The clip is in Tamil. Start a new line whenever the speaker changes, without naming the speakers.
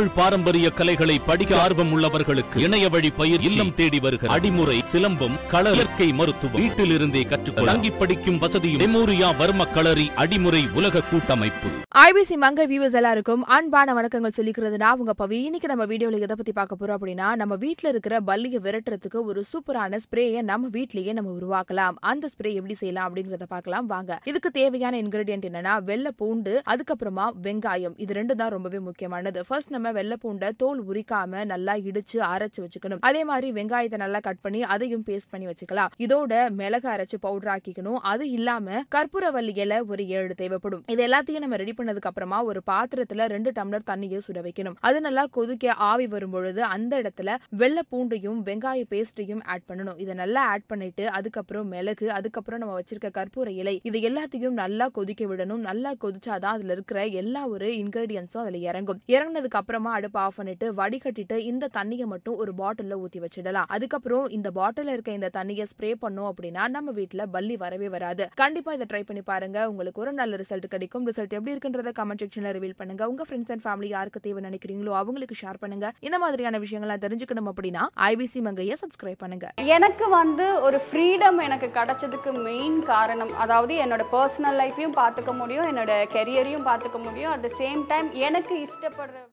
தமிழ் பாரம்பரிய கலைகளை படிக்க ஆர்வம் உள்ளவர்களுக்கு இணைய வழி பயிர் இல்லம் தேடி வருகிற அடிமுறை சிலம்பம் கள இயற்கை மருத்துவம் வீட்டில் இருந்தே கற்றுக்கொள்ள தங்கி படிக்கும் வசதியும் மெமோரியா வர்ம களரி அடிமுறை உலக கூட்டமைப்பு.
ஐபிசி மங்க வியூவர்ஸ் எல்லாருக்கும் அன்பான வணக்கங்கள் சொல்லிக்கிறது. நான் உங்க பவி. இன்னைக்கு நம்ம வீடியோல எதை பத்தி பார்க்க போறோம் அப்படின்னா நம்ம வீட்ல இருக்கிற பல்லியை விரட்டுறதுக்கு ஒரு சூப்பரான ஸ்ப்ரேயை நம்ம வீட்லயே நம்ம உருவாக்கலாம். அந்த ஸ்ப்ரே எப்படி செய்யலாம் அப்படிங்கறத பார்க்கலாம். வாங்க. இதுக்கு தேவையான இன்கிரீடியன்ட் என்னன்னா வெள்ளை பூண்டு அதுக்கப்புறமா வெங்காயம். இது ரெண்டு தான் ரொம்பவே முக்கியமானது. ஃபர்ஸ்ட் நம்ம வெள்ளை பூண்டை தோல் உரிக்காம நல்லா இடிச்சு அரைச்சு வச்சுக்கணும். அதே மாதிரி வெங்காயத்தை நல்லா கட் பண்ணி அதையும் பேஸ்ட் பண்ணி வச்சுக்கலாம். இதோட மிளகு அரைச்சு பவுடர் ஆக்கிக்கணும். அது இல்லாம கற்பூரவல்லி இலை ஒரு ஏழு தேவைப்படும். இது எல்லாத்தையும் நம்ம ரெடி பண்ணதுக்கு அப்புறமா ஒரு பாத்திரத்துல ரெண்டு டம்ளர் தண்ணியை சுட வைக்கணும். அது நல்லா கொதிக்க ஆவி வரும் பொழுது அந்த இடத்துல வெள்ளை பூண்டையும் வெங்காய பேஸ்டையும் ஆட் பண்ணணும். இதை நல்லா ஆட் பண்ணிட்டு அதுக்கப்புறம் மிளகு அதுக்கப்புறம் நம்ம வச்சிருக்க கற்பூர இலை இது எல்லாத்தையும் நல்லா கொதிக்க விடணும். நல்லா கொதிச்சாதான் அதுல இருக்கிற எல்லா ஒரு இன்கிரீடியன்ஸும் அதுல இறங்கும். இறங்கினதுக்கு அப்புறம் அடுப்பு ஆஃப் பண்ணிட்டு வடிகட்டிட்டு இந்த தண்ணியை மட்டும் ஒரு பாட்டில்ல ஊத்தி வச்சிடலாம். அதுக்கப்புறம் இந்த பாட்டில்ல இருக்க இந்த தண்ணியை ஸ்ப்ரே பண்ணோம் அப்படின்னா நம்ம வீட்டுல பல்லி வரவே வராது. கண்டிப்பா இதை ட்ரை பண்ணி பாருங்க. உங்களுக்கு ஒரு நல்ல ரிசல்ட் கிடைக்கும். ரிசல்ட் எப்படி இருக்குன்றத கமெண்ட் செக்ஷன்ல ரிவீல் பண்ணுங்க. உங்க ஃப்ரெண்ட்ஸ் அண்ட் ஃபேமிலி யாருக்கு தேவை நினைக்கிறீங்களோ அவங்களுக்கு ஷேர் பண்ணுங்க. இந்த மாதிரியான விஷயங்கள்லாம் தெரிஞ்சுக்கணும் அப்படின்னா ஐபிசி மங்கையை சப்ஸ்கிரைப் பண்ணுங்க.
எனக்கு வந்து ஒரு ஃப்ரீடம் எனக்கு கிடைச்சதுக்கு மெயின் காரணம் அதாவது என்னோட பர்சனல் லைஃப்பையும் பார்த்துக்க முடியும் என்னோட கெரியரையும் பார்த்துக்க முடியும். அட் த சேம் டைம் எனக்கு இஷ்டப்படுற